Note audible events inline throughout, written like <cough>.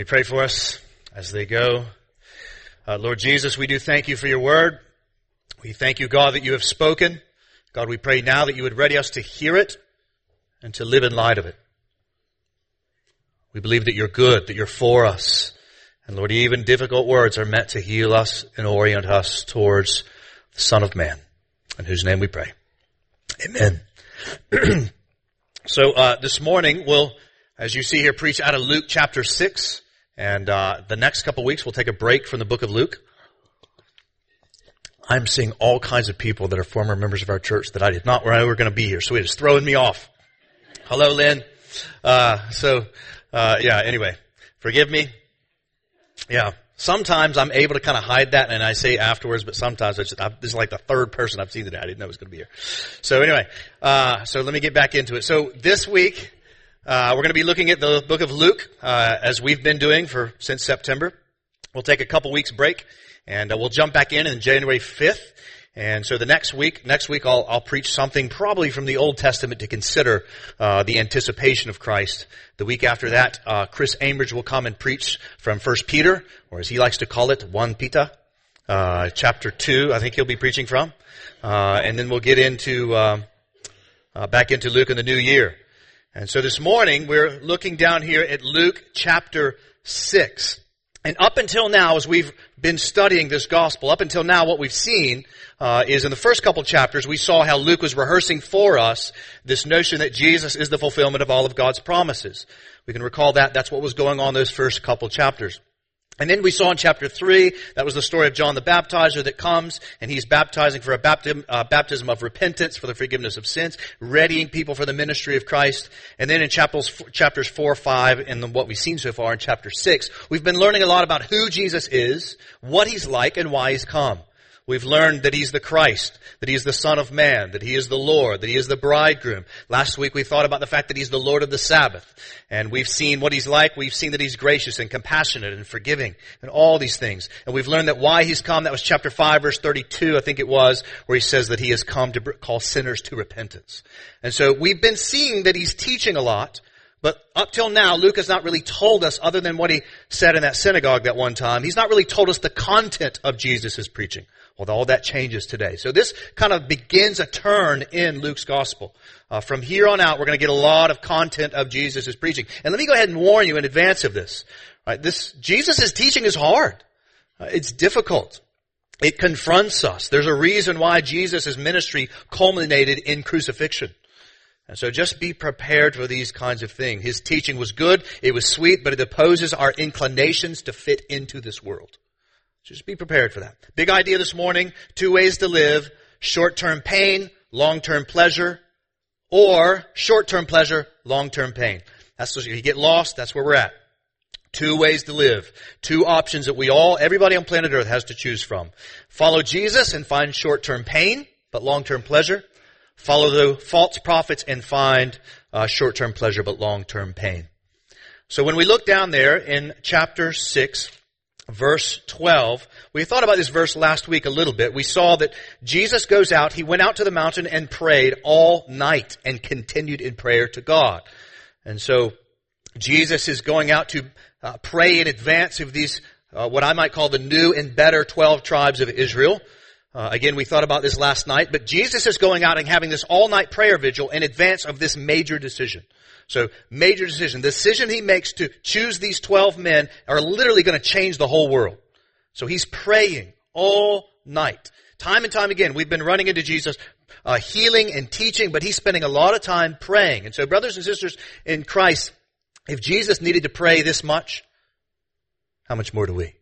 We pray for us as they go. Uh, Lord Jesus, we do thank you for your word. We thank you, God, that you have spoken. God, we pray now that you would ready us to hear it and to live in light of it. We believe that you're good, that you're for us. And Lord, even difficult words are meant to heal us and orient us towards the Son of Man, in whose name we pray. Amen. <clears throat> so uh, this morning we'll, as you see here, preach out of Luke chapter six, and uh, the next couple weeks we'll take a break from the book of Luke. I'm seeing all kinds of people that are former members of our church that I did not know were going to be here, so it is throwing me off. Hello, Lynn. Uh, so, uh, yeah. Anyway, forgive me. Yeah. Sometimes I'm able to kind of hide that and I say afterwards, but sometimes I just, I, this is like the third person I've seen today. I didn't know it was going to be here. So anyway, uh, so let me get back into it. So this week, uh, we're going to be looking at the book of Luke, uh, as we've been doing for, since September. We'll take a couple weeks break and uh, we'll jump back in on January 5th. And so the next week, next week I'll, I'll preach something probably from the Old Testament to consider uh, the anticipation of Christ. The week after that, uh, Chris Ambridge will come and preach from First Peter, or as he likes to call it, one Peter, uh, chapter two. I think he'll be preaching from, uh, and then we'll get into um, uh, back into Luke in the new year. And so this morning we're looking down here at Luke chapter six. And up until now, as we've been studying this gospel, up until now, what we've seen uh, is in the first couple chapters, we saw how Luke was rehearsing for us this notion that Jesus is the fulfillment of all of God's promises. We can recall that. That's what was going on those first couple chapters. And then we saw in chapter 3, that was the story of John the Baptizer that comes, and he's baptizing for a baptism, uh, baptism of repentance for the forgiveness of sins, readying people for the ministry of Christ. And then in chapters, chapters 4, 5, and what we've seen so far in chapter 6, we've been learning a lot about who Jesus is, what he's like, and why he's come. We've learned that He's the Christ, that He is the Son of Man, that He is the Lord, that He is the bridegroom. Last week we thought about the fact that He's the Lord of the Sabbath. And we've seen what He's like. We've seen that He's gracious and compassionate and forgiving and all these things. And we've learned that why He's come, that was chapter 5 verse 32, I think it was, where He says that He has come to call sinners to repentance. And so we've been seeing that He's teaching a lot. But up till now, Luke has not really told us, other than what he said in that synagogue that one time, he's not really told us the content of Jesus' preaching. Well, all that changes today. So this kind of begins a turn in Luke's gospel. Uh, from here on out, we're going to get a lot of content of Jesus' preaching. And let me go ahead and warn you in advance of this. Right, this Jesus' teaching is hard. Uh, it's difficult. It confronts us. There's a reason why Jesus' ministry culminated in crucifixion. And so just be prepared for these kinds of things. His teaching was good, it was sweet, but it opposes our inclinations to fit into this world. Just be prepared for that. Big idea this morning, two ways to live, short-term pain, long-term pleasure, or short-term pleasure, long-term pain. That's if you get lost, that's where we're at. Two ways to live. Two options that we all, everybody on planet Earth has to choose from. Follow Jesus and find short-term pain, but long-term pleasure. Follow the false prophets and find uh, short-term pleasure, but long-term pain. So when we look down there in chapter 6, verse 12. We thought about this verse last week a little bit. We saw that Jesus goes out, he went out to the mountain and prayed all night and continued in prayer to God. And so Jesus is going out to uh, pray in advance of these, uh, what I might call the new and better 12 tribes of Israel. Uh, again, we thought about this last night, but Jesus is going out and having this all night prayer vigil in advance of this major decision. So major decision. The decision he makes to choose these 12 men are literally going to change the whole world. So he's praying all night. Time and time again, we've been running into Jesus, uh, healing and teaching, but he's spending a lot of time praying. And so brothers and sisters in Christ, if Jesus needed to pray this much, how much more do we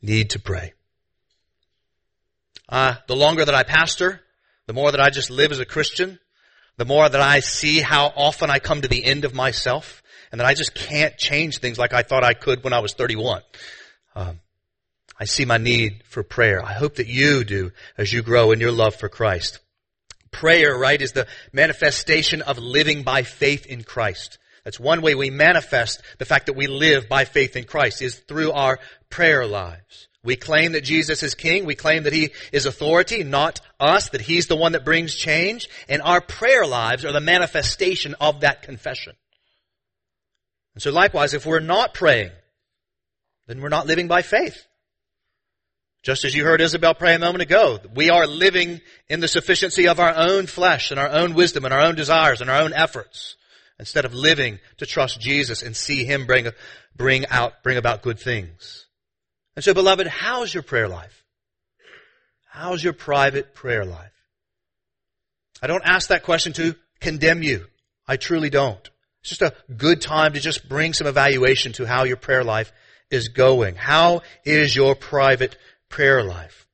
need to pray? Uh, the longer that I pastor, the more that I just live as a Christian, the more that I see how often I come to the end of myself and that I just can't change things like I thought I could when I was 31. Um, I see my need for prayer. I hope that you do as you grow in your love for Christ. Prayer, right, is the manifestation of living by faith in Christ. That's one way we manifest the fact that we live by faith in Christ is through our prayer lives. We claim that Jesus is king. We claim that he is authority, not us, that he's the one that brings change. And our prayer lives are the manifestation of that confession. And so likewise, if we're not praying, then we're not living by faith. Just as you heard Isabel pray a moment ago, we are living in the sufficiency of our own flesh and our own wisdom and our own desires and our own efforts instead of living to trust Jesus and see Him bring, bring out, bring about good things. And so beloved, how's your prayer life? How's your private prayer life? I don't ask that question to condemn you. I truly don't. It's just a good time to just bring some evaluation to how your prayer life is going. How is your private prayer life?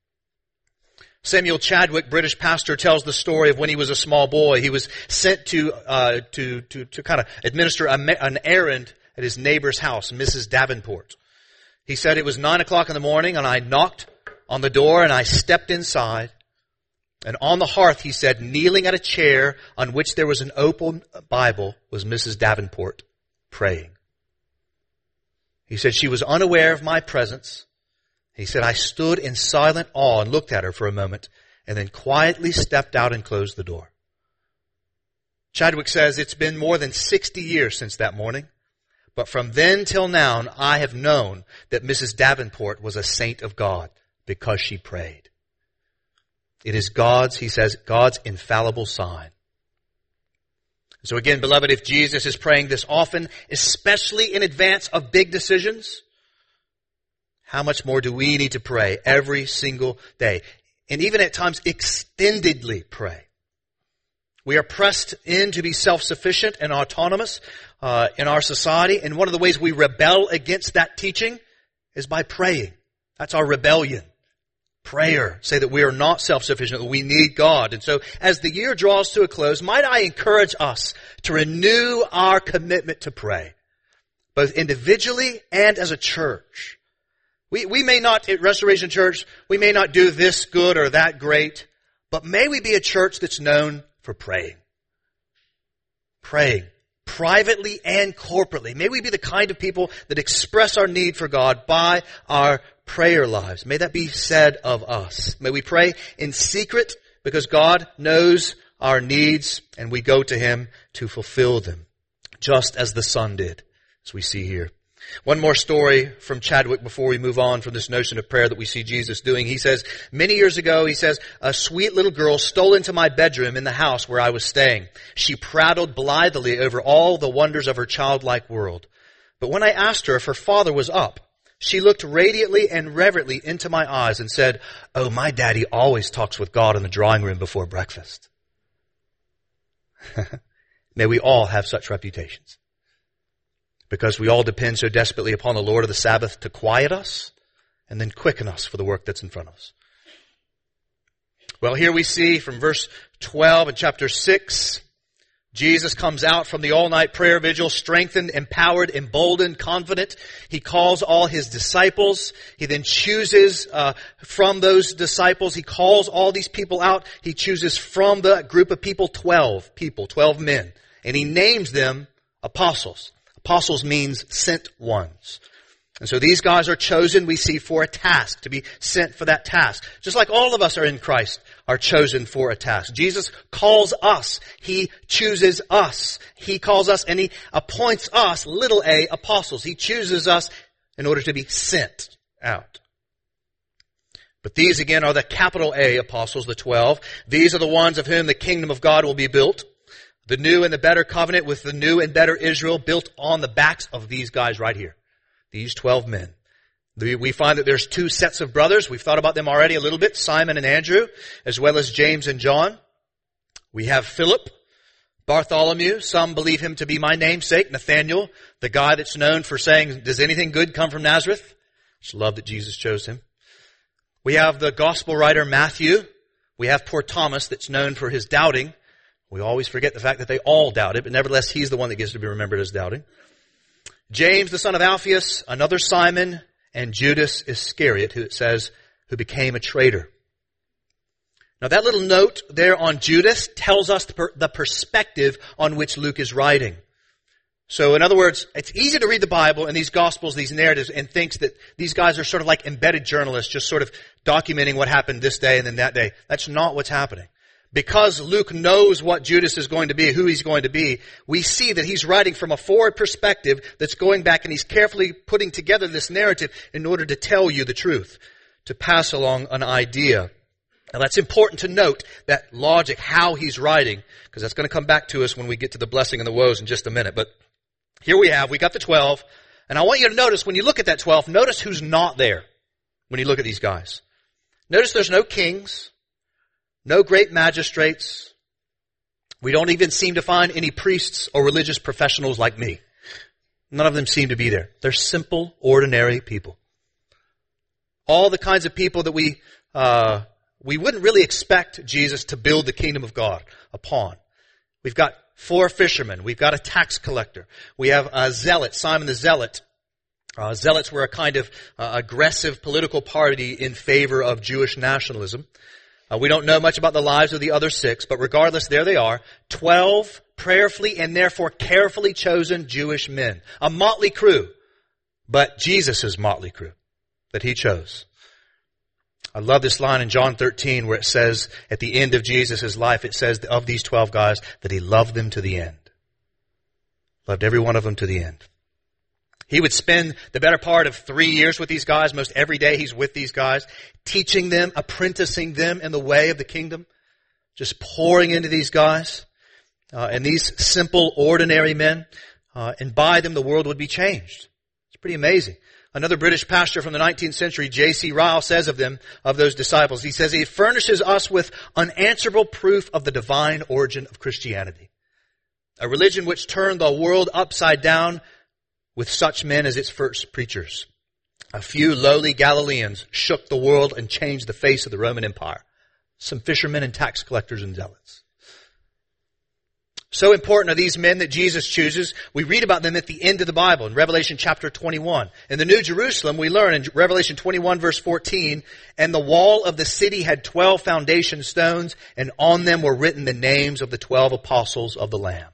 Samuel Chadwick, British pastor, tells the story of when he was a small boy. He was sent to uh, to to to kind of administer a, an errand at his neighbor's house, Mrs. Davenport. He said it was nine o'clock in the morning, and I knocked on the door, and I stepped inside. And on the hearth, he said, kneeling at a chair on which there was an open Bible, was Mrs. Davenport praying. He said she was unaware of my presence. He said I stood in silent awe and looked at her for a moment and then quietly stepped out and closed the door. Chadwick says it's been more than 60 years since that morning, but from then till now I have known that Mrs. Davenport was a saint of God because she prayed. It is God's, he says, God's infallible sign. So again, beloved, if Jesus is praying this often, especially in advance of big decisions, how much more do we need to pray every single day? And even at times, extendedly pray. We are pressed in to be self-sufficient and autonomous uh, in our society, and one of the ways we rebel against that teaching is by praying. That's our rebellion prayer. Say that we are not self-sufficient, that we need God. And so as the year draws to a close, might I encourage us to renew our commitment to pray, both individually and as a church. We, we may not, at Restoration Church, we may not do this good or that great, but may we be a church that's known for praying. Praying. Privately and corporately. May we be the kind of people that express our need for God by our prayer lives. May that be said of us. May we pray in secret because God knows our needs and we go to Him to fulfill them, just as the Son did, as we see here. One more story from Chadwick before we move on from this notion of prayer that we see Jesus doing. He says, many years ago, he says, a sweet little girl stole into my bedroom in the house where I was staying. She prattled blithely over all the wonders of her childlike world. But when I asked her if her father was up, she looked radiantly and reverently into my eyes and said, Oh, my daddy always talks with God in the drawing room before breakfast. <laughs> May we all have such reputations. Because we all depend so desperately upon the Lord of the Sabbath to quiet us and then quicken us for the work that's in front of us. Well, here we see from verse 12 in chapter 6, Jesus comes out from the all-night prayer vigil, strengthened, empowered, emboldened, confident. He calls all his disciples. He then chooses uh, from those disciples. He calls all these people out. He chooses from the group of people twelve people, twelve men, and he names them apostles. Apostles means sent ones. And so these guys are chosen, we see, for a task, to be sent for that task. Just like all of us are in Christ, are chosen for a task. Jesus calls us. He chooses us. He calls us and He appoints us, little a, apostles. He chooses us in order to be sent out. But these again are the capital A apostles, the twelve. These are the ones of whom the kingdom of God will be built. The new and the better covenant with the new and better Israel built on the backs of these guys right here. These twelve men. We find that there's two sets of brothers. We've thought about them already a little bit, Simon and Andrew, as well as James and John. We have Philip, Bartholomew. Some believe him to be my namesake, Nathaniel, the guy that's known for saying, does anything good come from Nazareth? Just love that Jesus chose him. We have the gospel writer Matthew. We have poor Thomas that's known for his doubting. We always forget the fact that they all doubted, but nevertheless he's the one that gets to be remembered as doubting. James, the son of Alphaeus, another Simon, and Judas Iscariot, who it says, who became a traitor. Now that little note there on Judas tells us the, per- the perspective on which Luke is writing. So in other words, it's easy to read the Bible and these Gospels, these narratives, and thinks that these guys are sort of like embedded journalists, just sort of documenting what happened this day and then that day. That's not what's happening. Because Luke knows what Judas is going to be, who he's going to be, we see that he's writing from a forward perspective that's going back and he's carefully putting together this narrative in order to tell you the truth, to pass along an idea. Now that's important to note, that logic, how he's writing, because that's going to come back to us when we get to the blessing and the woes in just a minute. But here we have, we got the 12, and I want you to notice when you look at that 12, notice who's not there when you look at these guys. Notice there's no kings, no great magistrates. We don't even seem to find any priests or religious professionals like me. None of them seem to be there. They're simple, ordinary people. All the kinds of people that we, uh, we wouldn't really expect Jesus to build the kingdom of God upon. We've got four fishermen. We've got a tax collector. We have a zealot, Simon the Zealot. Uh, zealots were a kind of uh, aggressive political party in favor of Jewish nationalism. Uh, we don't know much about the lives of the other six, but regardless, there they are. Twelve prayerfully and therefore carefully chosen Jewish men. A motley crew, but Jesus' motley crew that he chose. I love this line in John 13 where it says, at the end of Jesus' life, it says of these 12 guys that he loved them to the end. Loved every one of them to the end. He would spend the better part of three years with these guys. Most every day he's with these guys, teaching them, apprenticing them in the way of the kingdom, just pouring into these guys. Uh, and these simple, ordinary men, uh, and by them the world would be changed. It's pretty amazing. Another British pastor from the 19th century, J.C. Ryle, says of them, of those disciples, he says, he furnishes us with unanswerable proof of the divine origin of Christianity. A religion which turned the world upside down with such men as its first preachers. A few lowly Galileans shook the world and changed the face of the Roman Empire. Some fishermen and tax collectors and zealots. So important are these men that Jesus chooses. We read about them at the end of the Bible in Revelation chapter 21. In the New Jerusalem, we learn in Revelation 21 verse 14, and the wall of the city had 12 foundation stones, and on them were written the names of the 12 apostles of the Lamb.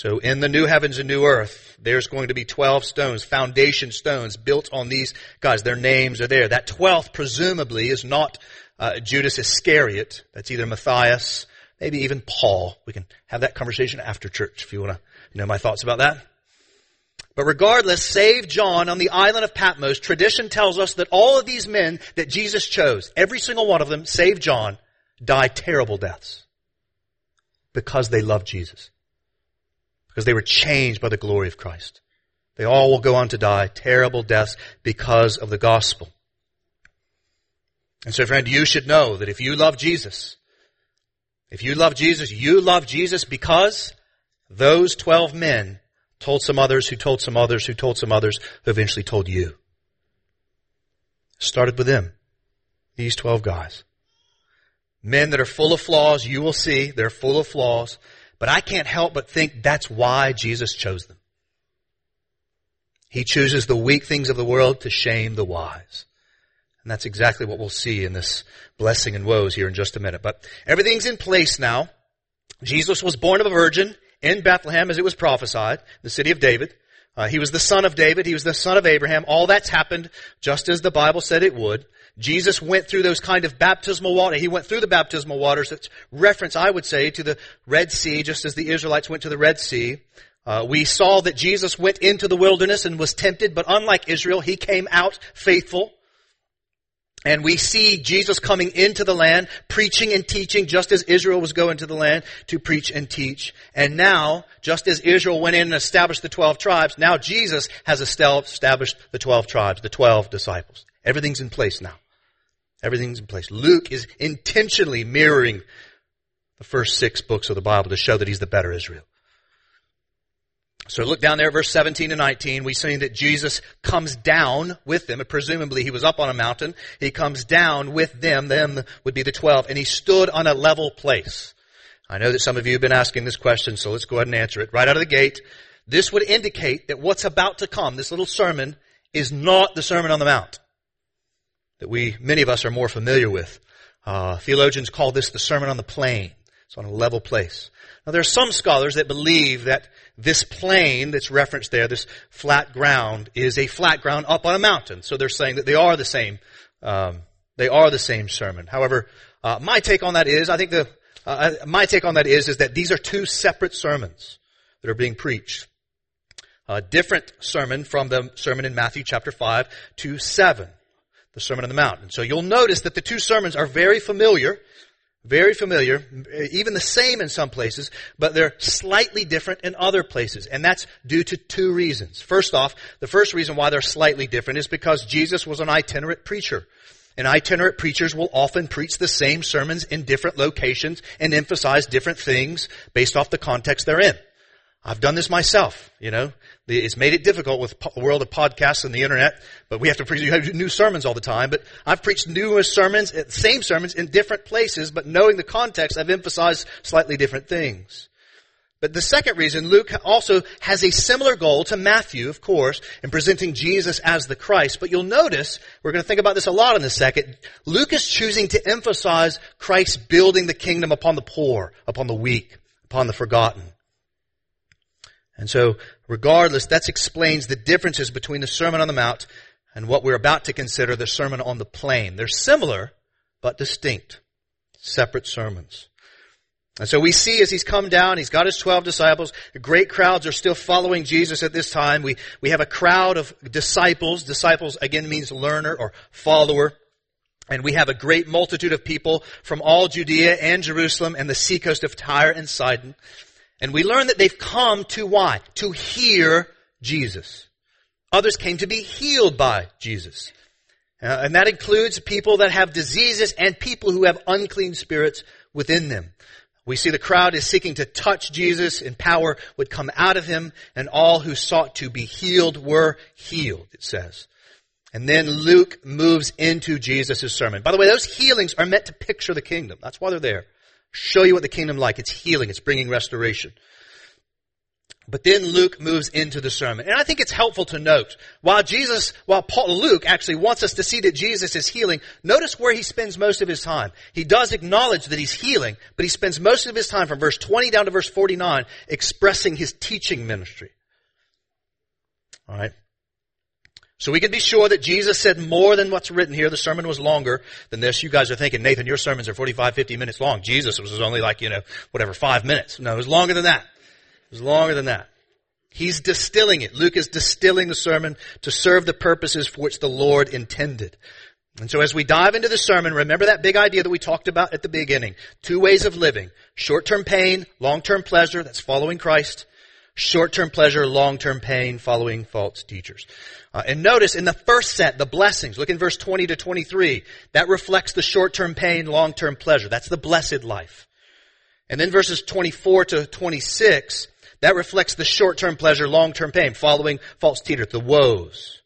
So in the new heavens and new earth, there's going to be 12 stones, foundation stones built on these guys. Their names are there. That 12th presumably is not uh, Judas Iscariot. That's either Matthias, maybe even Paul. We can have that conversation after church if you want to know my thoughts about that. But regardless, save John on the island of Patmos, tradition tells us that all of these men that Jesus chose, every single one of them, save John, die terrible deaths because they loved Jesus because they were changed by the glory of Christ. They all will go on to die terrible deaths because of the gospel. And so friend, you should know that if you love Jesus, if you love Jesus, you love Jesus because those 12 men told some others who told some others who told some others who eventually told you. Started with them. These 12 guys. Men that are full of flaws, you will see, they're full of flaws. But I can't help but think that's why Jesus chose them. He chooses the weak things of the world to shame the wise. And that's exactly what we'll see in this blessing and woes here in just a minute. But everything's in place now. Jesus was born of a virgin in Bethlehem as it was prophesied, the city of David. Uh, he was the son of David. He was the son of Abraham. All that's happened just as the Bible said it would. Jesus went through those kind of baptismal water. He went through the baptismal waters. That's reference, I would say, to the Red Sea, just as the Israelites went to the Red Sea. Uh, we saw that Jesus went into the wilderness and was tempted, but unlike Israel, he came out faithful. And we see Jesus coming into the land, preaching and teaching, just as Israel was going to the land to preach and teach. And now, just as Israel went in and established the 12 tribes, now Jesus has established the 12 tribes, the 12 disciples. Everything's in place now. Everything's in place. Luke is intentionally mirroring the first six books of the Bible to show that he's the better Israel. So look down there, verse 17 to 19. We see that Jesus comes down with them. Presumably he was up on a mountain. He comes down with them. Them would be the 12. And he stood on a level place. I know that some of you have been asking this question, so let's go ahead and answer it. Right out of the gate, this would indicate that what's about to come, this little sermon, is not the Sermon on the Mount that we, many of us are more familiar with. Uh, theologians call this the Sermon on the Plain. It's on a level place. Now there are some scholars that believe that this plain that's referenced there, this flat ground, is a flat ground up on a mountain. So they're saying that they are the same, um, they are the same sermon. However, Uh, my take on that is, I think the, uh, my take on that is, is that these are two separate sermons that are being preached. A different sermon from the sermon in Matthew chapter 5 to 7, the Sermon on the Mount. And so you'll notice that the two sermons are very familiar, very familiar, even the same in some places, but they're slightly different in other places. And that's due to two reasons. First off, the first reason why they're slightly different is because Jesus was an itinerant preacher. And itinerant preachers will often preach the same sermons in different locations and emphasize different things based off the context they're in. I've done this myself, you know. It's made it difficult with the world of podcasts and the internet, but we have to preach new sermons all the time. But I've preached numerous sermons, eh, same sermons in different places, but knowing the context, I've emphasized slightly different things. But the second reason, Luke also has a similar goal to Matthew, of course, in presenting Jesus as the Christ. But you'll notice, we're going to think about this a lot in a second, Luke is choosing to emphasize Christ building the kingdom upon the poor, upon the weak, upon the forgotten. And so, regardless, that explains the differences between the Sermon on the Mount and what we're about to consider the Sermon on the Plain. They're similar, but distinct. Separate sermons. And so we see as he's come down, he's got his 12 disciples. Great crowds are still following Jesus at this time. We, we have a crowd of disciples. Disciples again means learner or follower. And we have a great multitude of people from all Judea and Jerusalem and the seacoast of Tyre and Sidon. And we learn that they've come to why? To hear Jesus. Others came to be healed by Jesus. Uh, and that includes people that have diseases and people who have unclean spirits within them. We see the crowd is seeking to touch Jesus and power would come out of him and all who sought to be healed were healed, it says. And then Luke moves into Jesus' sermon. By the way, those healings are meant to picture the kingdom. That's why they're there. Show you what the kingdom like. It's healing. It's bringing restoration. But then Luke moves into the sermon. And I think it's helpful to note, while Jesus, while Paul, Luke actually wants us to see that Jesus is healing, notice where he spends most of his time. He does acknowledge that he's healing, but he spends most of his time from verse 20 down to verse 49 expressing his teaching ministry. Alright? So we can be sure that Jesus said more than what's written here. The sermon was longer than this. You guys are thinking, Nathan, your sermons are 45, 50 minutes long. Jesus was only like, you know, whatever, five minutes. No, it was longer than that. It was longer than that. He's distilling it. Luke is distilling the sermon to serve the purposes for which the Lord intended. And so as we dive into the sermon, remember that big idea that we talked about at the beginning. Two ways of living. Short-term pain, long-term pleasure, that's following Christ. Short-term pleasure, long-term pain, following false teachers. Uh, and notice in the first set, the blessings, look in verse 20 to 23, that reflects the short-term pain, long-term pleasure. That's the blessed life. And then verses 24 to 26, that reflects the short-term pleasure, long-term pain, following false teachers, the woes.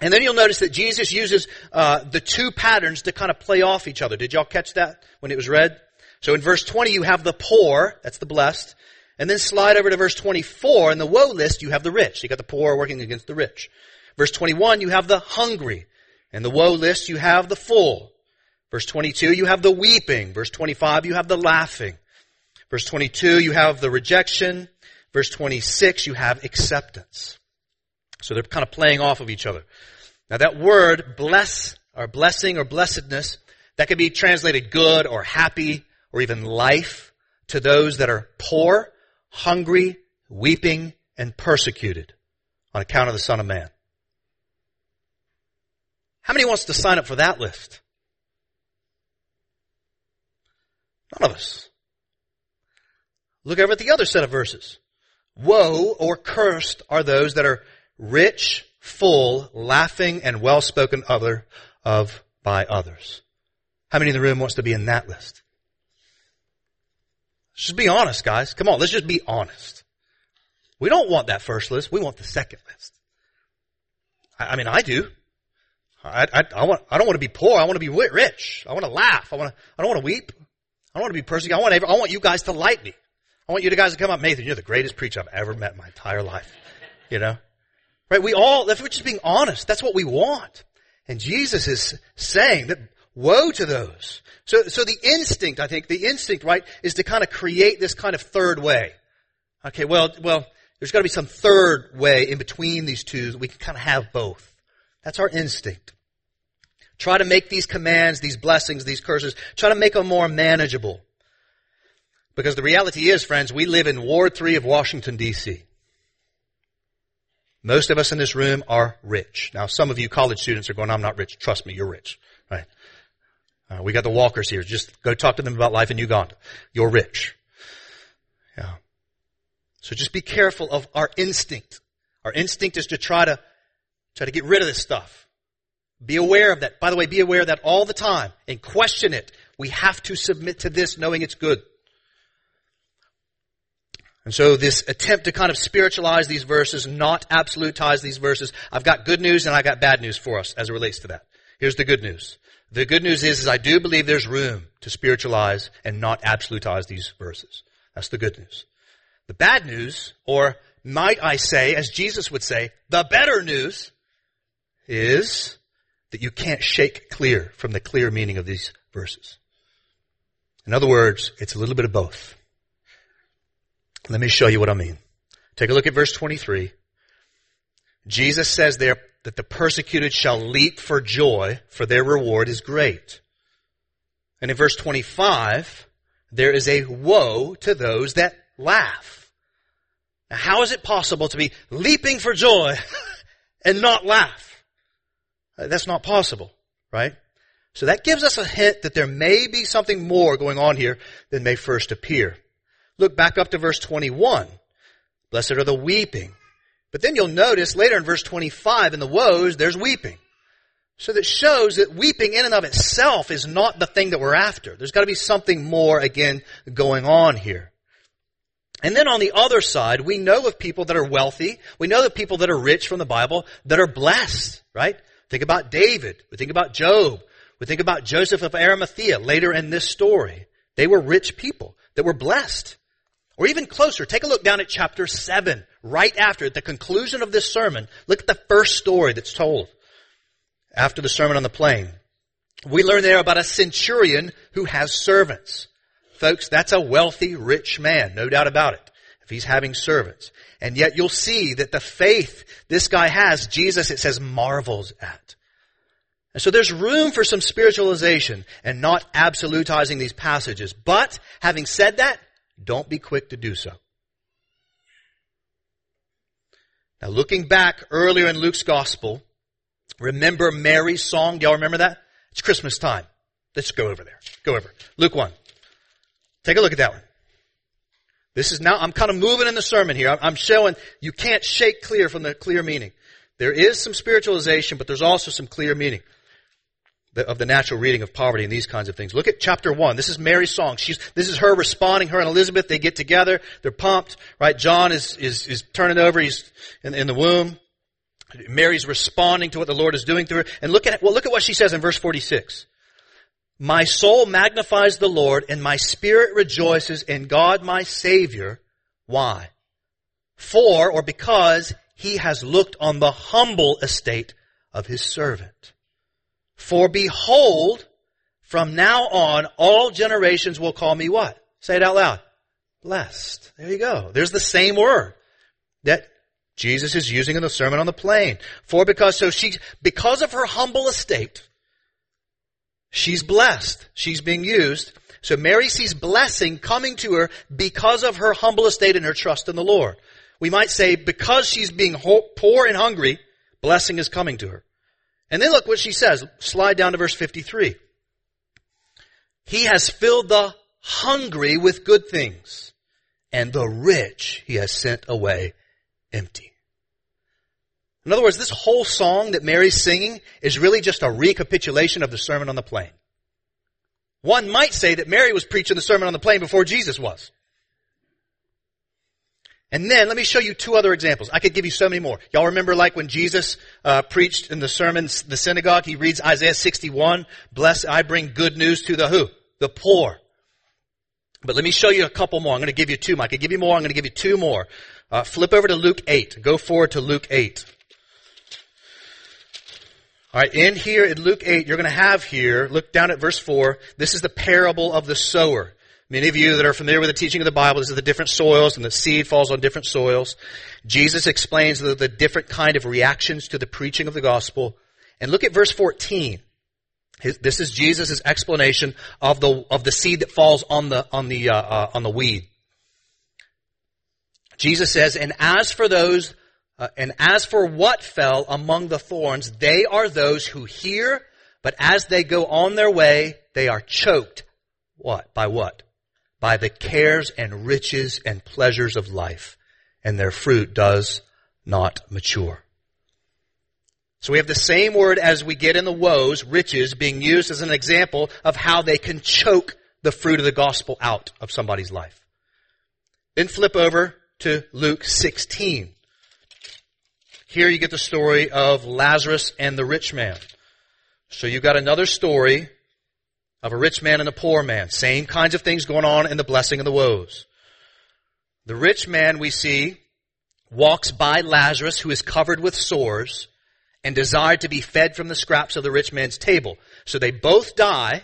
And then you'll notice that Jesus uses uh, the two patterns to kind of play off each other. Did y'all catch that when it was read? So in verse 20 you have the poor, that's the blessed, and then slide over to verse 24. In the woe list, you have the rich. You got the poor working against the rich. Verse 21, you have the hungry. In the woe list, you have the full. Verse 22, you have the weeping. Verse 25, you have the laughing. Verse 22, you have the rejection. Verse 26, you have acceptance. So they're kind of playing off of each other. Now that word, bless, or blessing or blessedness, that could be translated good or happy or even life to those that are poor hungry, weeping, and persecuted on account of the Son of Man. How many wants to sign up for that list? None of us. Look over at the other set of verses. Woe or cursed are those that are rich, full, laughing, and well spoken other of by others. How many in the room wants to be in that list? Let's just be honest, guys. Come on, let's just be honest. We don't want that first list. We want the second list. I, I mean, I do. I, I, I, want, I don't want to be poor. I want to be rich. I want to laugh. I want to, I don't want to weep. I don't want to be persecuted. I want, I want you guys to like me. I want you guys to come up, Nathan, you're the greatest preacher I've ever met in my entire life. You know? Right? We all, if we're just being honest, that's what we want. And Jesus is saying that woe to those so, so the instinct, I think, the instinct, right, is to kind of create this kind of third way. Okay, well, well, there's got to be some third way in between these two that we can kind of have both. That's our instinct. Try to make these commands, these blessings, these curses, try to make them more manageable. Because the reality is, friends, we live in Ward 3 of Washington, D.C. Most of us in this room are rich. Now, some of you college students are going, I'm not rich. Trust me, you're rich. Right? Uh, we got the walkers here. Just go talk to them about life in Uganda. You're rich. Yeah. So just be careful of our instinct. Our instinct is to try to, try to get rid of this stuff. Be aware of that. By the way, be aware of that all the time and question it. We have to submit to this knowing it's good. And so this attempt to kind of spiritualize these verses, not absolutize these verses, I've got good news and I've got bad news for us as it relates to that. Here's the good news. The good news is, is I do believe there's room to spiritualize and not absolutize these verses. That's the good news. The bad news, or might I say, as Jesus would say, the better news is that you can't shake clear from the clear meaning of these verses. In other words, it's a little bit of both. Let me show you what I mean. Take a look at verse 23. Jesus says there that the persecuted shall leap for joy, for their reward is great. And in verse 25, there is a woe to those that laugh. Now, how is it possible to be leaping for joy <laughs> and not laugh? Uh, that's not possible, right? So that gives us a hint that there may be something more going on here than may first appear. Look back up to verse 21. Blessed are the weeping. But then you'll notice later in verse 25 in the woes, there's weeping. So that shows that weeping in and of itself is not the thing that we're after. There's got to be something more again going on here. And then on the other side, we know of people that are wealthy. We know of people that are rich from the Bible that are blessed, right? Think about David. We think about Job. We think about Joseph of Arimathea later in this story. They were rich people that were blessed. Or even closer, take a look down at chapter 7, right after, at the conclusion of this sermon. Look at the first story that's told after the Sermon on the Plain. We learn there about a centurion who has servants. Folks, that's a wealthy, rich man, no doubt about it, if he's having servants. And yet you'll see that the faith this guy has, Jesus, it says, marvels at. And so there's room for some spiritualization and not absolutizing these passages. But, having said that, don't be quick to do so. Now looking back earlier in Luke's gospel, remember Mary's song? Do y'all remember that? It's Christmas time. Let's go over there. Go over. Luke 1. Take a look at that one. This is now, I'm kind of moving in the sermon here. I'm showing you can't shake clear from the clear meaning. There is some spiritualization, but there's also some clear meaning of the natural reading of poverty and these kinds of things. Look at chapter one. This is Mary's song. She's, this is her responding. Her and Elizabeth, they get together. They're pumped, right? John is, is, is turning over. He's in, in the womb. Mary's responding to what the Lord is doing through her. And look at, well, look at what she says in verse 46. My soul magnifies the Lord and my spirit rejoices in God my Savior. Why? For, or because, he has looked on the humble estate of his servant. For behold, from now on, all generations will call me what? Say it out loud. Blessed. There you go. There's the same word that Jesus is using in the Sermon on the Plain. For because, so she, because of her humble estate, she's blessed. She's being used. So Mary sees blessing coming to her because of her humble estate and her trust in the Lord. We might say because she's being poor and hungry, blessing is coming to her. And then look what she says. Slide down to verse 53. He has filled the hungry with good things, and the rich he has sent away empty. In other words, this whole song that Mary's singing is really just a recapitulation of the Sermon on the Plain. One might say that Mary was preaching the Sermon on the Plain before Jesus was. And then let me show you two other examples. I could give you so many more. Y'all remember like when Jesus uh, preached in the sermon, the synagogue, he reads Isaiah 61, bless, I bring good news to the who? The poor. But let me show you a couple more. I'm going to give you two. I could give you more. I'm going to give you two more. Uh, flip over to Luke 8. Go forward to Luke 8. Alright, in here in Luke 8, you're going to have here, look down at verse 4, this is the parable of the sower. Many of you that are familiar with the teaching of the Bible, this is the different soils and the seed falls on different soils. Jesus explains the, the different kind of reactions to the preaching of the gospel. And look at verse 14. His, this is Jesus' explanation of the, of the seed that falls on the, on the, uh, uh, on the weed. Jesus says, and as for those, uh, and as for what fell among the thorns, they are those who hear, but as they go on their way, they are choked. What? By what? By the cares and riches and pleasures of life, and their fruit does not mature. So we have the same word as we get in the woes, riches, being used as an example of how they can choke the fruit of the gospel out of somebody's life. Then flip over to Luke 16. Here you get the story of Lazarus and the rich man. So you've got another story of a rich man and a poor man. Same kinds of things going on in the blessing and the woes. The rich man we see walks by Lazarus who is covered with sores and desired to be fed from the scraps of the rich man's table. So they both die,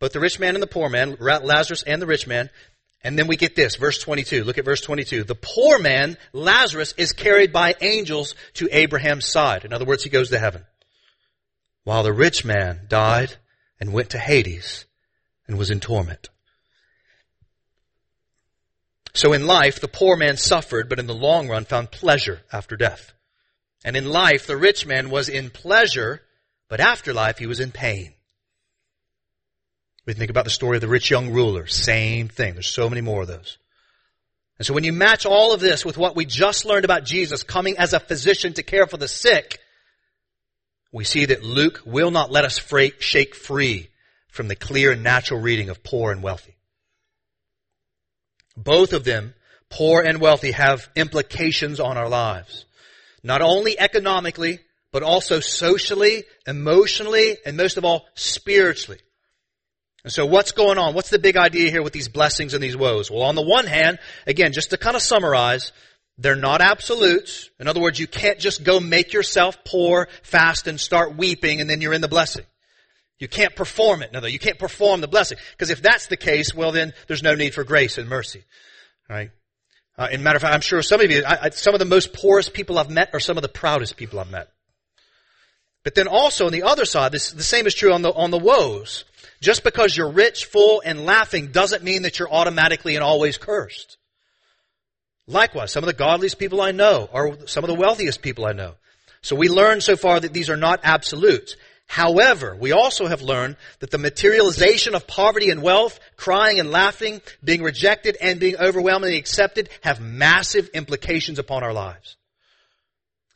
both the rich man and the poor man, Lazarus and the rich man. And then we get this, verse 22. Look at verse 22. The poor man, Lazarus, is carried by angels to Abraham's side. In other words, he goes to heaven. While the rich man died and went to Hades and was in torment. So in life, the poor man suffered, but in the long run found pleasure after death. And in life, the rich man was in pleasure, but after life, he was in pain. We think about the story of the rich young ruler. Same thing. There's so many more of those. And so when you match all of this with what we just learned about Jesus coming as a physician to care for the sick, we see that Luke will not let us shake free from the clear and natural reading of poor and wealthy. Both of them, poor and wealthy, have implications on our lives. Not only economically, but also socially, emotionally, and most of all, spiritually. And so what's going on? What's the big idea here with these blessings and these woes? Well, on the one hand, again, just to kind of summarize, they're not absolutes. In other words, you can't just go make yourself poor, fast, and start weeping and then you're in the blessing. You can't perform it. No, you can't perform the blessing. Because if that's the case, well then there's no need for grace and mercy. Right? Uh, in matter of fact, I'm sure some of you, I, I, some of the most poorest people I've met are some of the proudest people I've met. But then also on the other side, this, the same is true on the, on the woes. Just because you're rich, full, and laughing doesn't mean that you're automatically and always cursed. Likewise, some of the godliest people I know are some of the wealthiest people I know. So we learned so far that these are not absolutes. However, we also have learned that the materialization of poverty and wealth, crying and laughing, being rejected and being overwhelmingly accepted have massive implications upon our lives.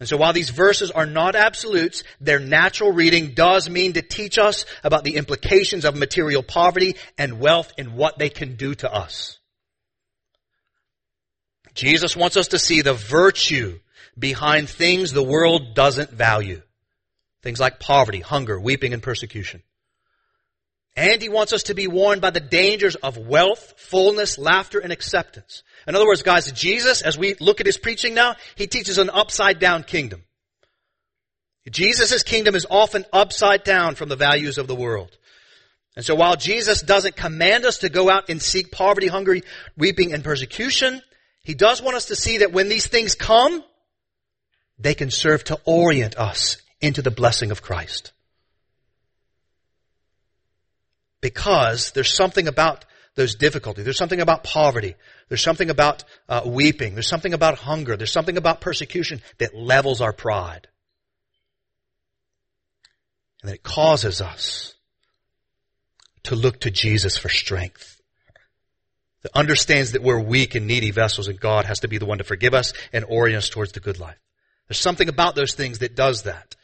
And so while these verses are not absolutes, their natural reading does mean to teach us about the implications of material poverty and wealth and what they can do to us. Jesus wants us to see the virtue behind things the world doesn't value. Things like poverty, hunger, weeping, and persecution. And he wants us to be warned by the dangers of wealth, fullness, laughter, and acceptance. In other words, guys, Jesus, as we look at his preaching now, he teaches an upside down kingdom. Jesus' kingdom is often upside down from the values of the world. And so while Jesus doesn't command us to go out and seek poverty, hunger, weeping, and persecution, he does want us to see that when these things come, they can serve to orient us into the blessing of Christ. Because there's something about those difficulties. There's something about poverty. There's something about uh, weeping. There's something about hunger. There's something about persecution that levels our pride. And that it causes us to look to Jesus for strength. That understands that we're weak and needy vessels and God has to be the one to forgive us and orient us towards the good life. There's something about those things that does that.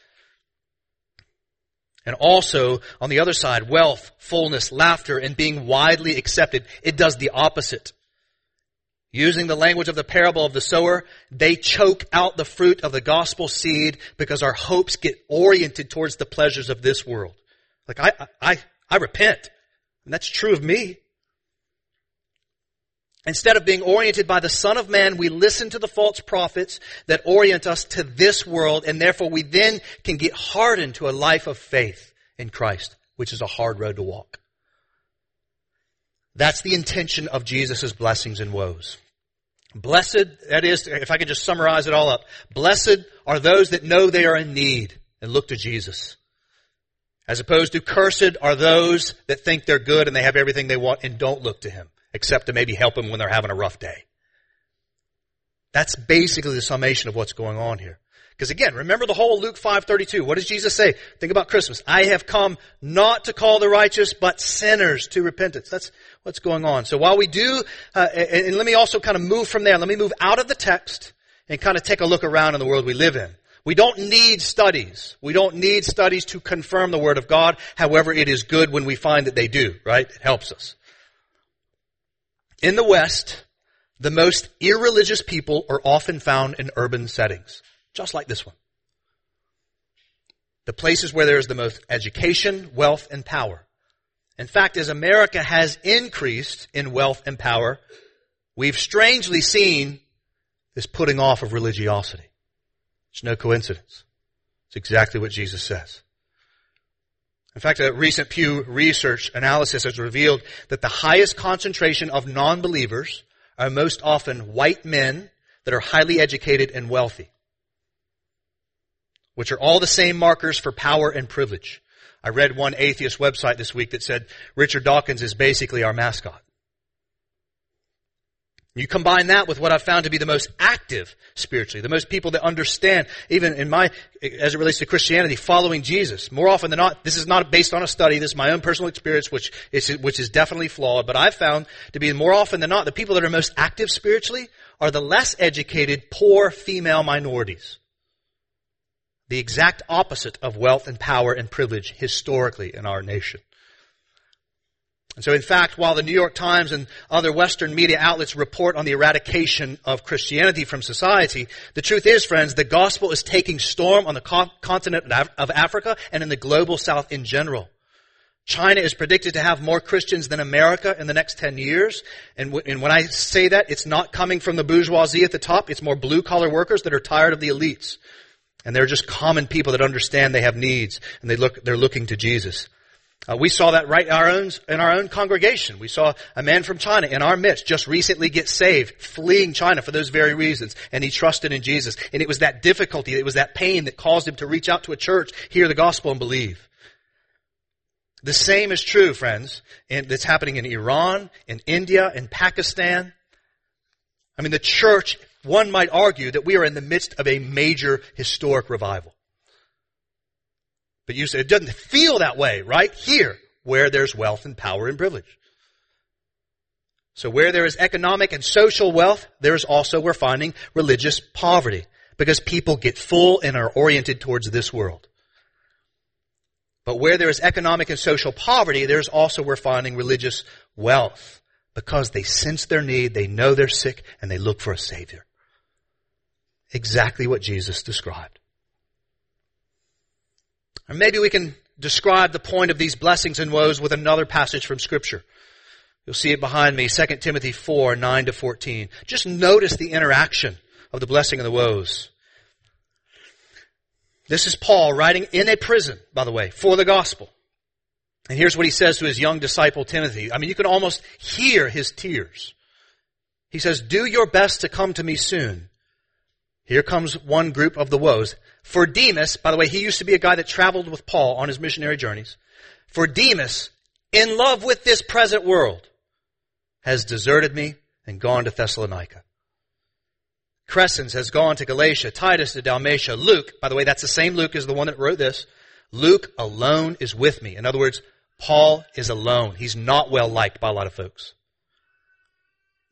And also, on the other side, wealth, fullness, laughter, and being widely accepted. It does the opposite. Using the language of the parable of the sower, they choke out the fruit of the gospel seed because our hopes get oriented towards the pleasures of this world. Like, I, I, I repent. And that's true of me. Instead of being oriented by the Son of Man, we listen to the false prophets that orient us to this world, and therefore we then can get hardened to a life of faith in Christ, which is a hard road to walk. That's the intention of Jesus' blessings and woes. Blessed, that is, if I could just summarize it all up, blessed are those that know they are in need and look to Jesus. As opposed to cursed are those that think they're good and they have everything they want and don't look to him, except to maybe help them when they're having a rough day. That's basically the summation of what's going on here. Because again, remember the whole Luke 5:32. What does Jesus say? Think about Christmas. I have come not to call the righteous, but sinners to repentance. That's what's going on. So while we do, uh, and, and let me also kind of move from there. Let me move out of the text and kind of take a look around in the world we live in. We don't need studies. We don't need studies to confirm the Word of God. However, it is good when we find that they do, right? It helps us. In the West, the most irreligious people are often found in urban settings, just like this one. The places where there is the most education, wealth, and power. In fact, as America has increased in wealth and power, we've strangely seen this putting off of religiosity. It's no coincidence. It's exactly what Jesus says. In fact, a recent Pew Research analysis has revealed that the highest concentration of non-believers are most often white men that are highly educated and wealthy, which are all the same markers for power and privilege. I read one atheist website this week that said Richard Dawkins is basically our mascot. You combine that with what I've found to be the most active spiritually, the most people that understand, even in my, as it relates to Christianity, following Jesus. More often than not, this is not based on a study, this is my own personal experience, which is, which is definitely flawed, but I've found to be more often than not, the people that are most active spiritually are the less educated, poor female minorities. The exact opposite of wealth and power and privilege historically in our nation. And so in fact, while the New York Times and other Western media outlets report on the eradication of Christianity from society, the truth is, friends, the gospel is taking storm on the continent of Africa and in the global south in general. China is predicted to have more Christians than America in the next 10 years. And, w- and when I say that, it's not coming from the bourgeoisie at the top. It's more blue collar workers that are tired of the elites. And they're just common people that understand they have needs and they look, they're looking to Jesus. Uh, we saw that right in our own in our own congregation. We saw a man from China in our midst just recently get saved, fleeing China for those very reasons, and he trusted in Jesus. And it was that difficulty, it was that pain that caused him to reach out to a church, hear the gospel, and believe. The same is true, friends, and that's happening in Iran, in India, in Pakistan. I mean, the church, one might argue that we are in the midst of a major historic revival. But you say it doesn't feel that way right here where there's wealth and power and privilege. So where there is economic and social wealth, there is also, we're finding, religious poverty. Because people get full and are oriented towards this world. But where there is economic and social poverty, there's also, we're finding, religious wealth. Because they sense their need, they know they're sick, and they look for a Savior. Exactly what Jesus described. Or maybe we can describe the point of these blessings and woes with another passage from scripture. You'll see it behind me, 2 Timothy 4, 9 to 14. Just notice the interaction of the blessing and the woes. This is Paul writing in a prison, by the way, for the gospel. And here's what he says to his young disciple Timothy. I mean, you can almost hear his tears. He says, do your best to come to me soon. Here comes one group of the woes. For Demas, by the way, he used to be a guy that traveled with Paul on his missionary journeys. For Demas, in love with this present world, has deserted me and gone to Thessalonica. Crescens has gone to Galatia, Titus to Dalmatia. Luke, by the way, that's the same Luke as the one that wrote this. Luke alone is with me. In other words, Paul is alone. He's not well liked by a lot of folks.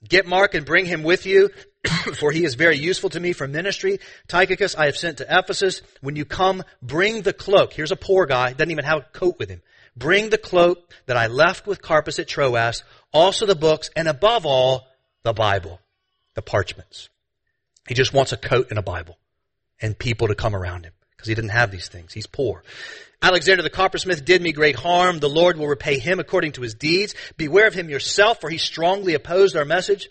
Get Mark and bring him with you <coughs> for he is very useful to me for ministry. Tychicus I have sent to Ephesus. When you come, bring the cloak. Here's a poor guy, doesn't even have a coat with him. Bring the cloak that I left with Carpus at Troas, also the books, and above all, the Bible, the parchments. He just wants a coat and a Bible and people to come around him because he didn't have these things. He's poor. Alexander the coppersmith did me great harm. The Lord will repay him according to his deeds. Beware of him yourself, for he strongly opposed our message.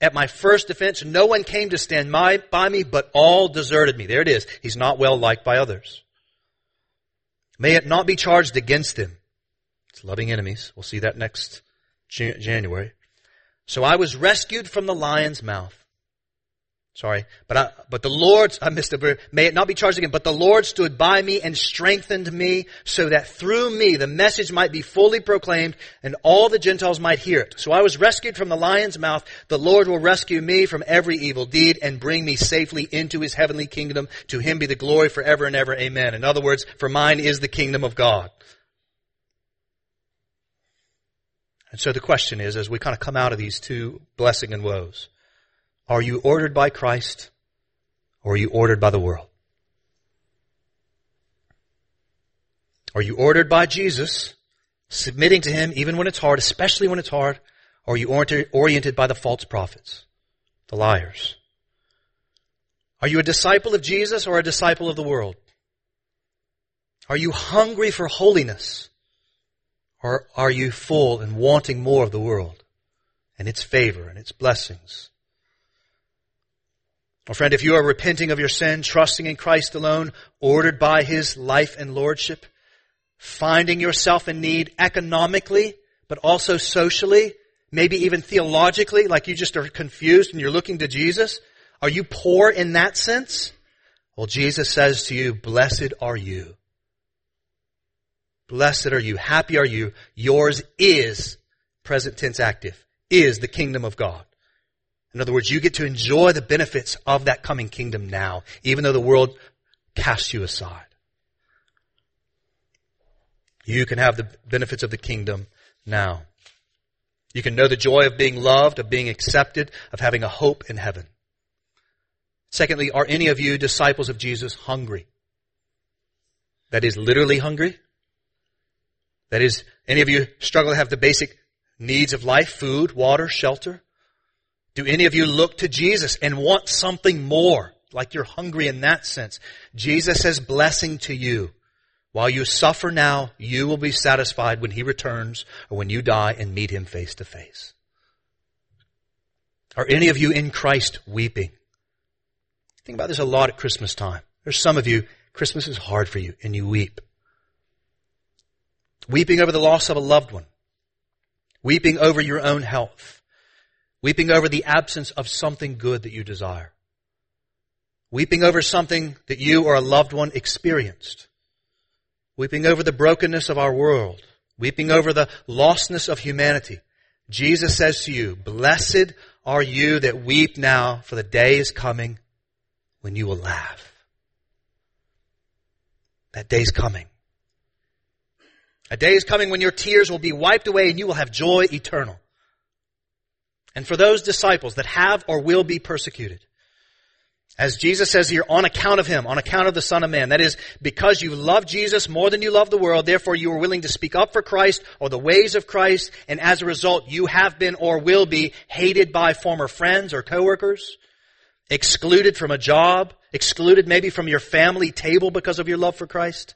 At my first defense, no one came to stand by me, but all deserted me. There it is. He's not well liked by others. May it not be charged against them. It's loving enemies. We'll see that next January. So I was rescued from the lion's mouth. Sorry, but I, but the Lord, I missed it, may it not be charged again, but the Lord stood by me and strengthened me so that through me the message might be fully proclaimed and all the Gentiles might hear it. So I was rescued from the lion's mouth. The Lord will rescue me from every evil deed and bring me safely into his heavenly kingdom. To him be the glory forever and ever. Amen. In other words, for mine is the kingdom of God. And so the question is, as we kind of come out of these two blessing and woes, are you ordered by Christ or are you ordered by the world? Are you ordered by Jesus, submitting to Him even when it's hard, especially when it's hard? Or are you oriented by the false prophets, the liars? Are you a disciple of Jesus or a disciple of the world? Are you hungry for holiness? Or are you full and wanting more of the world and its favor and its blessings? Well, friend, if you are repenting of your sin, trusting in Christ alone, ordered by His life and lordship, finding yourself in need economically, but also socially, maybe even theologically, like you just are confused and you're looking to Jesus, are you poor in that sense? Well, Jesus says to you, blessed are you. Blessed are you. Happy are you. Yours is, present tense active, is the kingdom of God. In other words, you get to enjoy the benefits of that coming kingdom now, even though the world casts you aside. You can have the benefits of the kingdom now. You can know the joy of being loved, of being accepted, of having a hope in heaven. Secondly, are any of you disciples of Jesus hungry? That is literally hungry? That is, any of you struggle to have the basic needs of life, food, water, shelter? Do any of you look to Jesus and want something more? Like you're hungry in that sense. Jesus says blessing to you. While you suffer now, you will be satisfied when He returns or when you die and meet Him face to face. Are any of you in Christ weeping? Think about this a lot at Christmas time. There's some of you, Christmas is hard for you and you weep. Weeping over the loss of a loved one. Weeping over your own health Weeping over the absence of something good that you desire. Weeping over something that you or a loved one experienced. Weeping over the brokenness of our world. Weeping over the lostness of humanity. Jesus says to you, Blessed are you that weep now, for the day is coming when you will laugh. That day is coming. A day is coming when your tears will be wiped away and you will have joy eternal and for those disciples that have or will be persecuted. As Jesus says here, on account of Him, on account of the Son of Man. That is, because you love Jesus more than you love the world, therefore you are willing to speak up for Christ or the ways of Christ, and as a result you have been or will be hated by former friends or coworkers, excluded from a job, excluded maybe from your family table because of your love for Christ.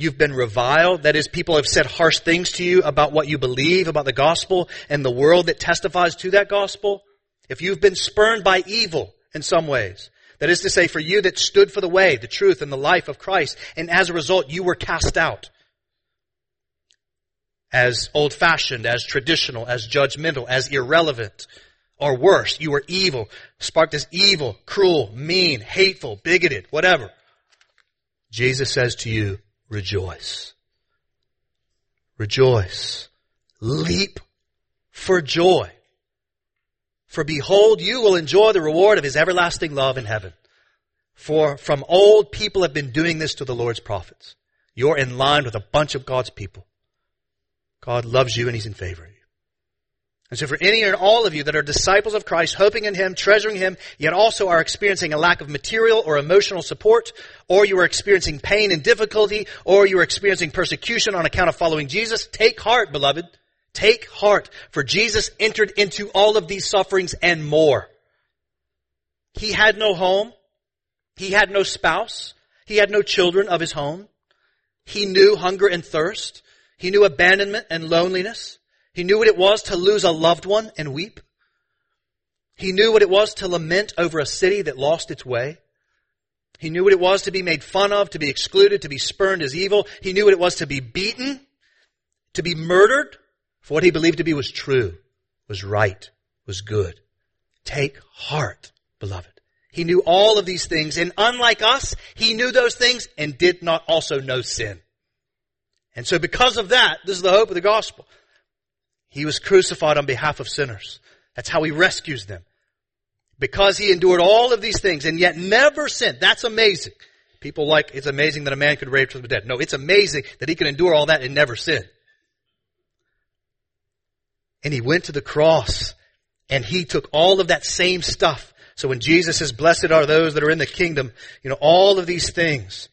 You've been reviled. That is, people have said harsh things to you about what you believe, about the gospel, and the world that testifies to that gospel. If you've been spurned by evil in some ways, that is to say, for you that stood for the way, the truth, and the life of Christ, and as a result, you were cast out. As old fashioned, as traditional, as judgmental, as irrelevant, or worse, you were evil, sparked as evil, cruel, mean, hateful, bigoted, whatever. Jesus says to you, rejoice. Rejoice. Leap for joy. For behold, you will enjoy the reward of his everlasting love in heaven. For from old people have been doing this to the Lord's prophets. You're in line with a bunch of God's people. God loves you and he's in favor. And so for any and all of you that are disciples of Christ, hoping in Him, treasuring Him, yet also are experiencing a lack of material or emotional support, or you are experiencing pain and difficulty, or you are experiencing persecution on account of following Jesus, take heart, beloved. Take heart, for Jesus entered into all of these sufferings and more. He had no home. He had no spouse. He had no children of his home. He knew hunger and thirst. He knew abandonment and loneliness. He knew what it was to lose a loved one and weep. He knew what it was to lament over a city that lost its way. He knew what it was to be made fun of, to be excluded, to be spurned as evil. He knew what it was to be beaten, to be murdered for what he believed to be was true, was right, was good. Take heart. beloved. He knew all of these things, and unlike us, he knew those things and did not also know sin. And so because of that, this is the hope of the gospel. He was crucified on behalf of sinners. That's how he rescues them. Because he endured all of these things and yet never sinned. That's amazing. People like, it's amazing that a man could raise from the dead. No, it's amazing that he could endure all that and never sin. And he went to the cross and he took all of that same stuff. So when Jesus says, blessed are those that are in the kingdom, you know, all of these things,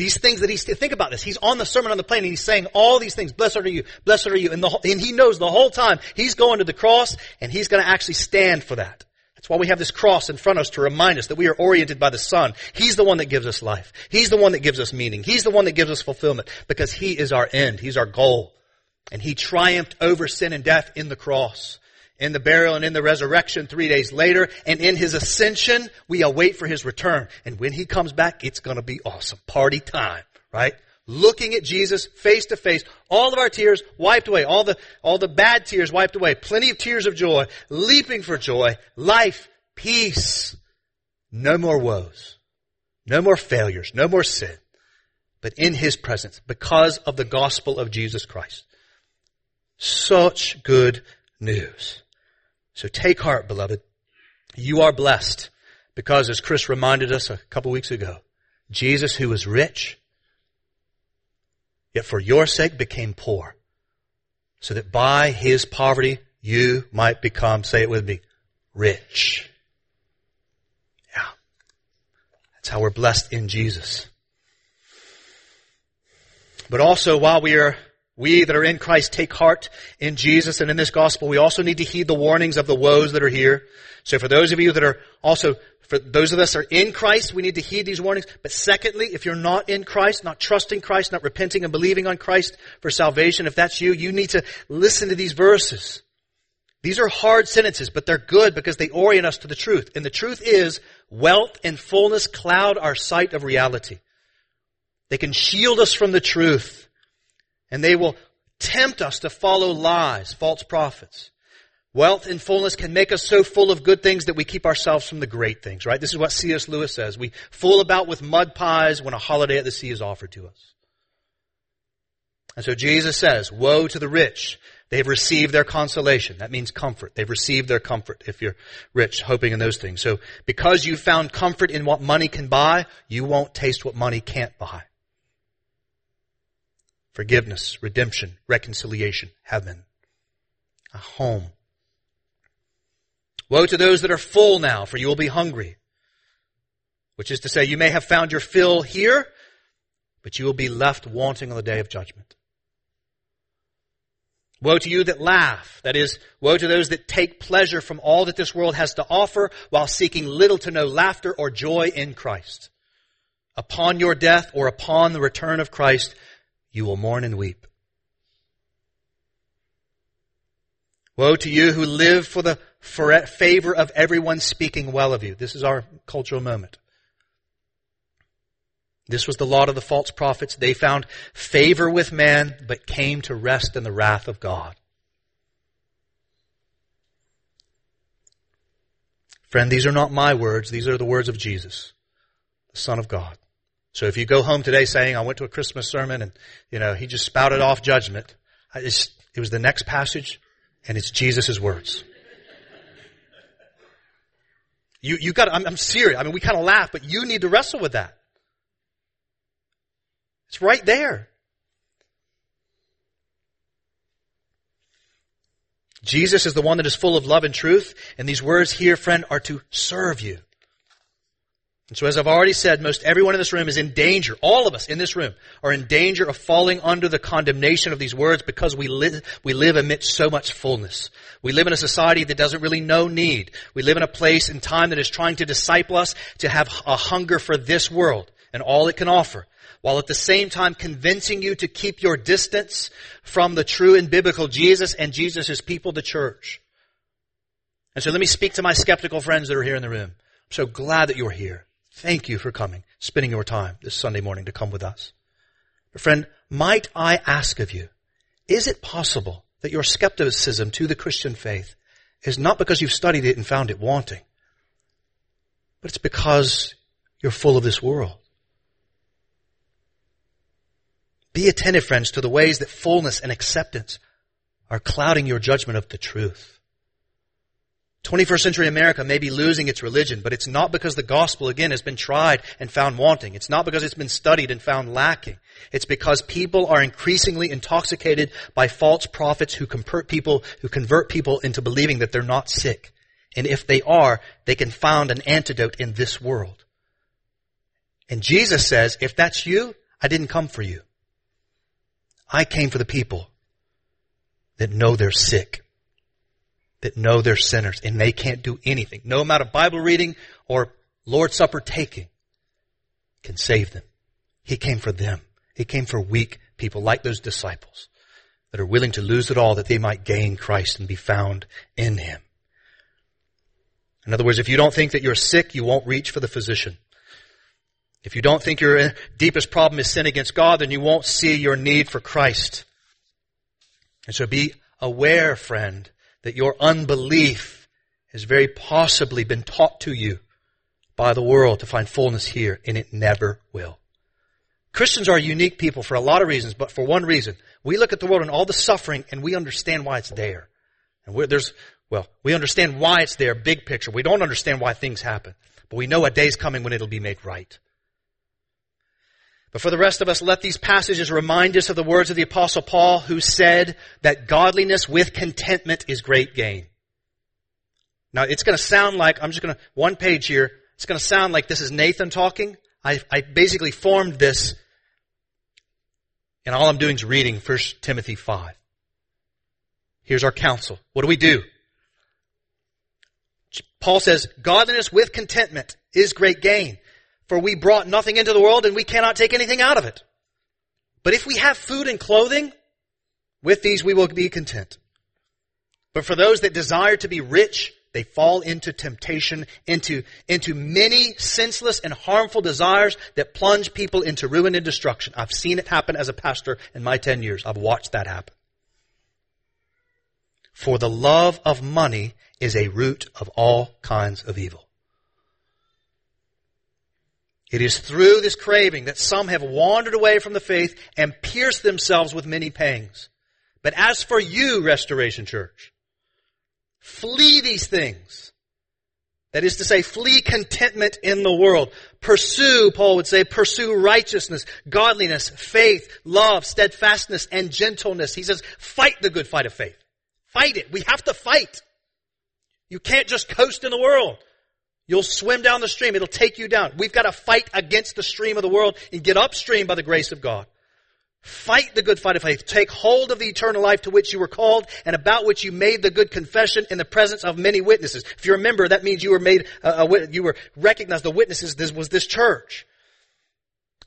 these things that he's, think about this. He's on the Sermon on the Plain and he's saying all these things. Blessed are you, blessed are you. And, the, and he knows the whole time he's going to the cross and he's going to actually stand for that. That's why we have this cross in front of us to remind us that we are oriented by the Son. He's the one that gives us life. He's the one that gives us meaning. He's the one that gives us fulfillment because He is our end. He's our goal. And He triumphed over sin and death in the cross in the burial and in the resurrection three days later. And in his ascension, we await for his return. And when he comes back, it's to be awesome. Party time, right? Looking at Jesus face to face, all of our tears wiped away, all the, all the bad tears wiped away, plenty of tears of joy, leaping for joy, life, peace, no more woes, no more failures, no more sin, but in his presence because of the gospel of Jesus Christ. Such good news. So take heart, beloved. You are blessed because as Chris reminded us a couple weeks ago, Jesus who was rich, yet for your sake became poor, so that by his poverty you might become, say it with me, rich. Yeah. That's how we're blessed in Jesus. But also while we are we that are in Christ take heart in Jesus and in this gospel. We also need to heed the warnings of the woes that are here. So for those of you that are also, for those of us that are in Christ, we need to heed these warnings. But secondly, if you're not in Christ, not trusting Christ, not repenting and believing on Christ for salvation, if that's you, you need to listen to these verses. These are hard sentences, but they're good because they orient us to the truth. And the truth is, wealth and fullness cloud our sight of reality. They can shield us from the truth. And they will tempt us to follow lies, false prophets. Wealth and fullness can make us so full of good things that we keep ourselves from the great things, right? This is what C.S. Lewis says. We fool about with mud pies when a holiday at the sea is offered to us. And so Jesus says, woe to the rich. They've received their consolation. That means comfort. They've received their comfort if you're rich, hoping in those things. So because you found comfort in what money can buy, you won't taste what money can't buy forgiveness, redemption, reconciliation, heaven, a home. Woe to those that are full now, for you will be hungry. Which is to say, you may have found your fill here, but you will be left wanting on the day of judgment. Woe to you that laugh. That is, woe to those that take pleasure from all that this world has to offer while seeking little to no laughter or joy in Christ. Upon your death or upon the return of Christ, you will mourn and weep. Woe to you who live for the favor of everyone speaking well of you. This is our cultural moment. This was the lot of the false prophets. They found favor with man, but came to rest in the wrath of God. Friend, these are not my words. These are the words of Jesus, the Son of God. So if you go home today saying, I went to a Christmas sermon and, you know, he just spouted off judgment, it was the next passage and it's Jesus' words. You, you got I'm, I'm serious. I mean, we kind of laugh, but you need to wrestle with that. It's right there. Jesus is the one that is full of love and truth, and these words here, friend, are to serve you. And so as I've already said, most everyone in this room is in danger. All of us in this room are in danger of falling under the condemnation of these words because we live, we live amidst so much fullness. We live in a society that doesn't really know need. We live in a place and time that is trying to disciple us to have a hunger for this world and all it can offer, while at the same time convincing you to keep your distance from the true and biblical Jesus and Jesus' people, the church. And so let me speak to my skeptical friends that are here in the room. I'm so glad that you're here. Thank you for coming, spending your time this Sunday morning to come with us. But friend, might I ask of you, is it possible that your skepticism to the Christian faith is not because you've studied it and found it wanting, but it's because you're full of this world. Be attentive, friends, to the ways that fullness and acceptance are clouding your judgment of the truth. 21st century America may be losing its religion, but it's not because the gospel, again, has been tried and found wanting. It's not because it's been studied and found lacking. It's because people are increasingly intoxicated by false prophets who convert people, who convert people into believing that they're not sick. And if they are, they can find an antidote in this world. And Jesus says, if that's you, I didn't come for you. I came for the people that know they're sick, that know they're sinners, and they can't do anything. No amount of Bible reading or Lord's Supper taking can save them. He came for them. He came for weak people like those disciples that are willing to lose it all that they might gain Christ and be found in Him. In other words, if you don't think that you're sick, you won't reach for the physician. If you don't think your deepest problem is sin against God, then you won't see your need for Christ. And so be aware, friend, that your unbelief has very possibly been taught to you by the world to find fullness here, and it never will. Christians are unique people for a lot of reasons, but for one reason. We look at the world and all the suffering and we understand why it's there. And there's, well, we understand why it's there, big picture. We don't understand why things happen. But we know a day's coming when it'll be made right. But for the rest of us, let these passages remind us of the words of the apostle Paul who said that godliness with contentment is great gain. Now it's going to sound like, I'm just going to, one page here, it's going to sound like this is Nathan talking. I, I basically formed this and all I'm doing is reading 1 Timothy 5. Here's our counsel. What do we do? Paul says, godliness with contentment is great gain. For we brought nothing into the world and we cannot take anything out of it. But if we have food and clothing, with these we will be content. But for those that desire to be rich, they fall into temptation, into, into many senseless and harmful desires that plunge people into ruin and destruction. I've seen it happen as a pastor in my 10 years. I've watched that happen. For the love of money is a root of all kinds of evil. It is through this craving that some have wandered away from the faith and pierced themselves with many pangs. But as for you, Restoration Church, flee these things. That is to say, flee contentment in the world. Pursue, Paul would say, pursue righteousness, godliness, faith, love, steadfastness, and gentleness. He says, fight the good fight of faith. Fight it. We have to fight. You can't just coast in the world. You'll swim down the stream. It'll take you down. We've got to fight against the stream of the world and get upstream by the grace of God. Fight the good fight of faith. Take hold of the eternal life to which you were called and about which you made the good confession in the presence of many witnesses. If you remember, that means you were made, uh, you were recognized the witnesses this was this church.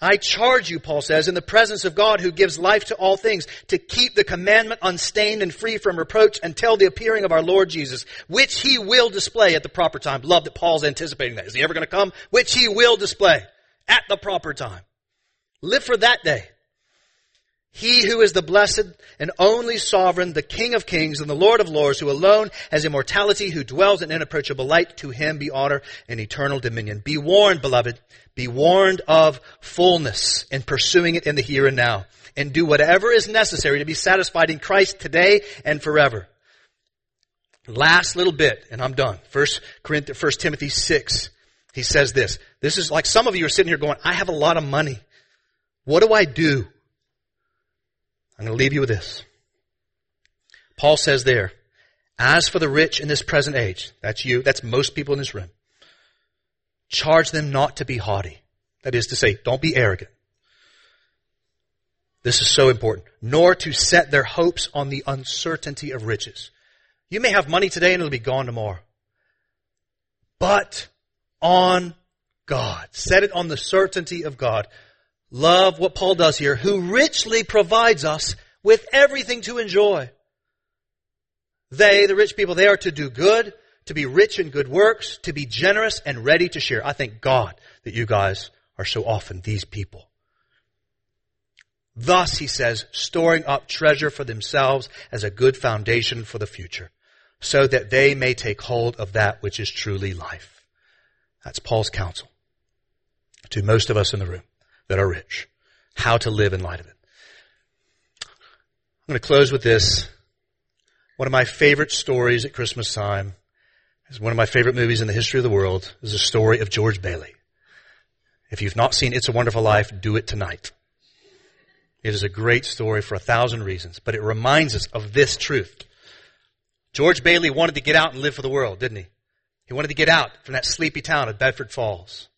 I charge you, Paul says, in the presence of God who gives life to all things, to keep the commandment unstained and free from reproach until the appearing of our Lord Jesus, which he will display at the proper time. Love that Paul's anticipating that. Is he ever going to come? Which he will display at the proper time. Live for that day. He who is the blessed and only sovereign, the King of kings and the Lord of lords, who alone has immortality, who dwells in inapproachable light, to him be honor and eternal dominion. Be warned, beloved, be warned of fullness in pursuing it in the here and now. And do whatever is necessary to be satisfied in Christ today and forever. Last little bit, and I'm done. First Corinthians, First Timothy 6. He says this. This is like some of you are sitting here going, I have a lot of money. What do I do? I'm going to leave you with this. Paul says there, as for the rich in this present age, that's you, that's most people in this room, charge them not to be haughty. That is to say, don't be arrogant. This is so important. Nor to set their hopes on the uncertainty of riches. You may have money today and it'll be gone tomorrow. But on God. Set it on the certainty of God. Love what Paul does here, who richly provides us with everything to enjoy. They, the rich people, they are to do good, to be rich in good works, to be generous and ready to share. I thank God that you guys are so often these people. Thus, he says, storing up treasure for themselves as a good foundation for the future, so that they may take hold of that which is truly life. That's Paul's counsel to most of us in the room that are rich. How to live in light of it. I'm going to close with this. One of my favorite stories at Christmas time is one of my favorite movies in the history of the world is the story of George Bailey. If you've not seen It's a Wonderful Life, do it tonight. It is a great story for a thousand reasons, but it reminds us of this truth. George Bailey wanted to get out and live for the world, didn't he? He wanted to get out from that sleepy town of Bedford Falls.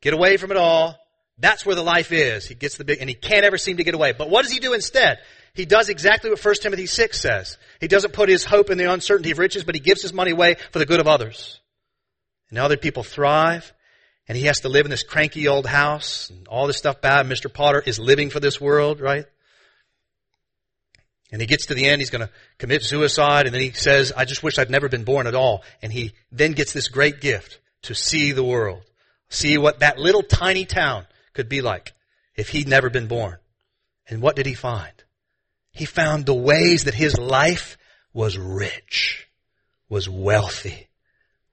Get away from it all. That's where the life is. He gets the big, and he can't ever seem to get away. But what does he do instead? He does exactly what 1 Timothy 6 says. He doesn't put his hope in the uncertainty of riches, but he gives his money away for the good of others. And other people thrive, and he has to live in this cranky old house, and all this stuff bad. Mr. Potter is living for this world, right? And he gets to the end, he's going to commit suicide, and then he says, I just wish I'd never been born at all. And he then gets this great gift to see the world. See what that little tiny town could be like if he'd never been born. And what did he find? He found the ways that his life was rich, was wealthy,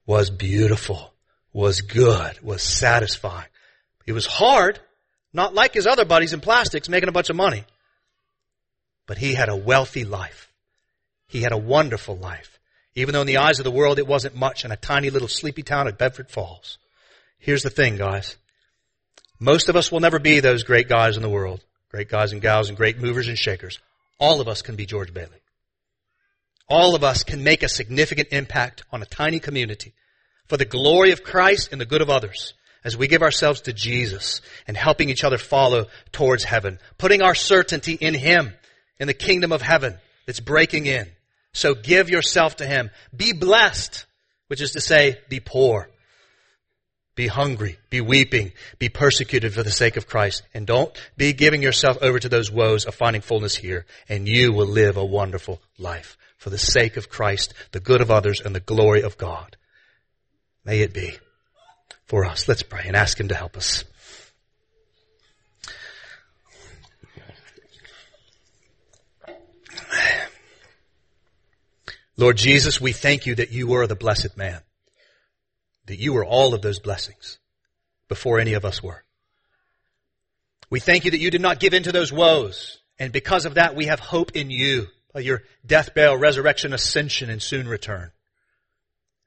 was beautiful, was good, was satisfying. It was hard, not like his other buddies in plastics making a bunch of money. But he had a wealthy life. He had a wonderful life. Even though in the eyes of the world it wasn't much in a tiny little sleepy town at Bedford Falls. Here's the thing, guys. Most of us will never be those great guys in the world. Great guys and gals and great movers and shakers. All of us can be George Bailey. All of us can make a significant impact on a tiny community for the glory of Christ and the good of others as we give ourselves to Jesus and helping each other follow towards heaven, putting our certainty in Him, in the kingdom of heaven that's breaking in. So give yourself to Him. Be blessed, which is to say, be poor. Be hungry, be weeping, be persecuted for the sake of Christ. And don't be giving yourself over to those woes of finding fullness here. And you will live a wonderful life for the sake of Christ, the good of others, and the glory of God. May it be for us. Let's pray and ask Him to help us. Lord Jesus, we thank you that you were the blessed man that you were all of those blessings before any of us were. We thank you that you did not give in to those woes. And because of that, we have hope in you, your death, burial, resurrection, ascension, and soon return.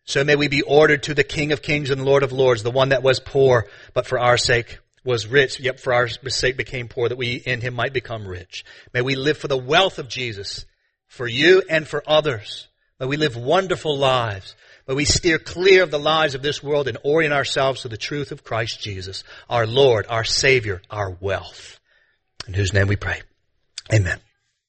So may we be ordered to the King of Kings and Lord of Lords, the one that was poor, but for our sake was rich, yet for our sake became poor, that we in him might become rich. May we live for the wealth of Jesus, for you and for others. May we live wonderful lives but we steer clear of the lies of this world and orient ourselves to the truth of Christ Jesus, our Lord, our Savior, our wealth. In whose name we pray. Amen.